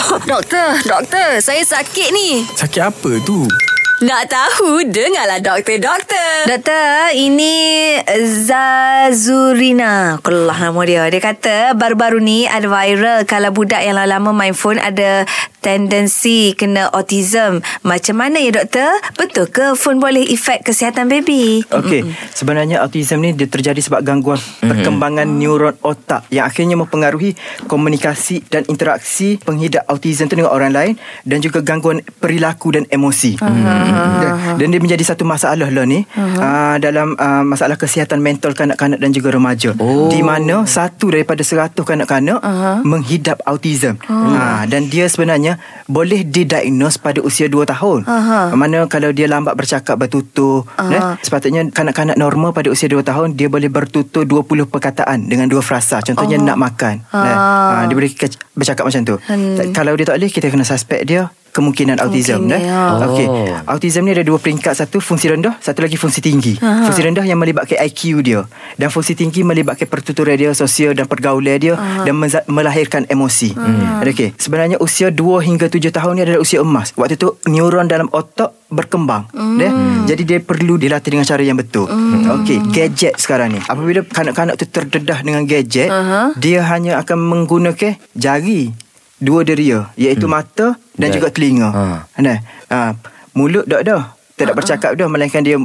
Doktor, doktor, saya sakit ni. Sakit apa tu? Nak tahu, dengarlah doktor, doktor. Doktor, ini Zazurina. Kelah nama dia. Dia kata baru-baru ni ada viral kalau budak yang lama-lama main phone ada tendensi kena autism. Macam mana ya doktor? Betul ke phone boleh efek kesihatan baby? Okey, sebenarnya autism ni dia terjadi sebab gangguan perkembangan neuron otak yang akhirnya mempengaruhi komunikasi dan interaksi penghidap autism tu dengan orang lain dan juga gangguan perilaku dan emosi. Dan, dan dia menjadi satu masalah lah ni uh, dalam uh, masalah kesihatan mental kanak-kanak dan juga remaja. Oh. Di mana satu daripada seratus kanak-kanak menghidap autism. Uh, dan dia sebenarnya boleh didiagnose pada usia 2 tahun. Aha. Mana kalau dia lambat bercakap bertutur, eh, sepatutnya kanak-kanak normal pada usia 2 tahun dia boleh bertutur 20 perkataan dengan dua frasa. Contohnya nak makan. Eh, ah, dia boleh bercakap macam tu. Hmm. Kalau dia tak boleh kita kena suspek dia kemungkinan autism Mungkin eh. dia. Okey. Oh. Autism ni ada dua peringkat, satu fungsi rendah, satu lagi fungsi tinggi. Fungsi rendah yang melibatkan IQ dia dan fungsi tinggi melibatkan pertuturan dia, sosial dan pergaulan dia dan meza- melahirkan emosi. Hmm. Okey. Sebenarnya usia 2 hingga 7 tahun ni adalah usia emas. Waktu tu neuron dalam otak berkembang. Hmm. Jadi dia perlu dilatih dengan cara yang betul. Hmm. Okey, gadget sekarang ni. Apabila kanak-kanak tu terdedah dengan gadget, Aha. dia hanya akan menggunakan jari dua deria iaitu hmm. mata dan Dan- juga telinga. Ha. Nah, ha, mulut dah dah. Tak nak bercakap dah melainkan dia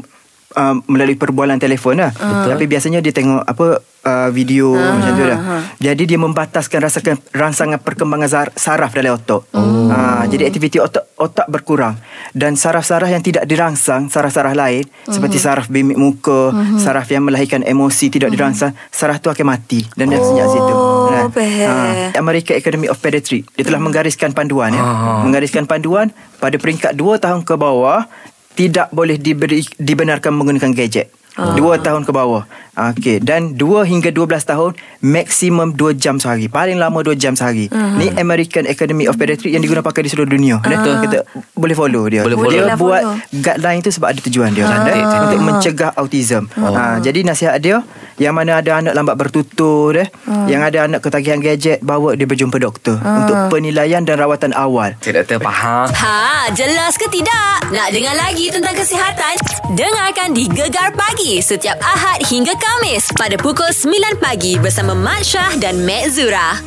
uh, melalui perbualan telefon lah. Betul. Tapi biasanya dia tengok apa uh, video macam tu dah. Jadi dia membataskan rasakan rangsangan perkembangan saraf dalam otak. Oh. Ha, jadi aktiviti otak otak berkurang dan saraf-saraf yang tidak dirangsang, saraf-saraf lain seperti saraf bimik muka, saraf yang melahirkan emosi tidak dirangsang, saraf tu akan mati dan dia senyap situ. Oh, faham. American Academy of Pediatrics dia telah menggariskan panduan ya. Ah. Menggariskan panduan pada peringkat 2 tahun ke bawah tidak boleh diberi dibenarkan menggunakan gadget. Ah. Dua tahun ke bawah Okey Dan 2 hingga 12 tahun Maksimum 2 jam sehari Paling lama 2 jam sehari Ah. Ni American Academy of Pediatrics Yang diguna pakai di seluruh dunia Betul Kita boleh follow dia Boleh Dia follow. Boleh buat lah guideline tu Sebab ada tujuan dia Cantik, eh, cantik. Untuk mencegah autism ha, Jadi nasihat dia Yang mana ada anak lambat bertutur eh, Yang ada anak ketagihan gadget Bawa dia berjumpa doktor Untuk penilaian dan rawatan awal Cik doktor faham. Ha, jelas ke tidak? Nak dengar lagi tentang kesihatan? Dengarkan di Gegar Pagi setiap Ahad hingga Kamis pada pukul 9 pagi bersama Mat Syah dan Mek Zura.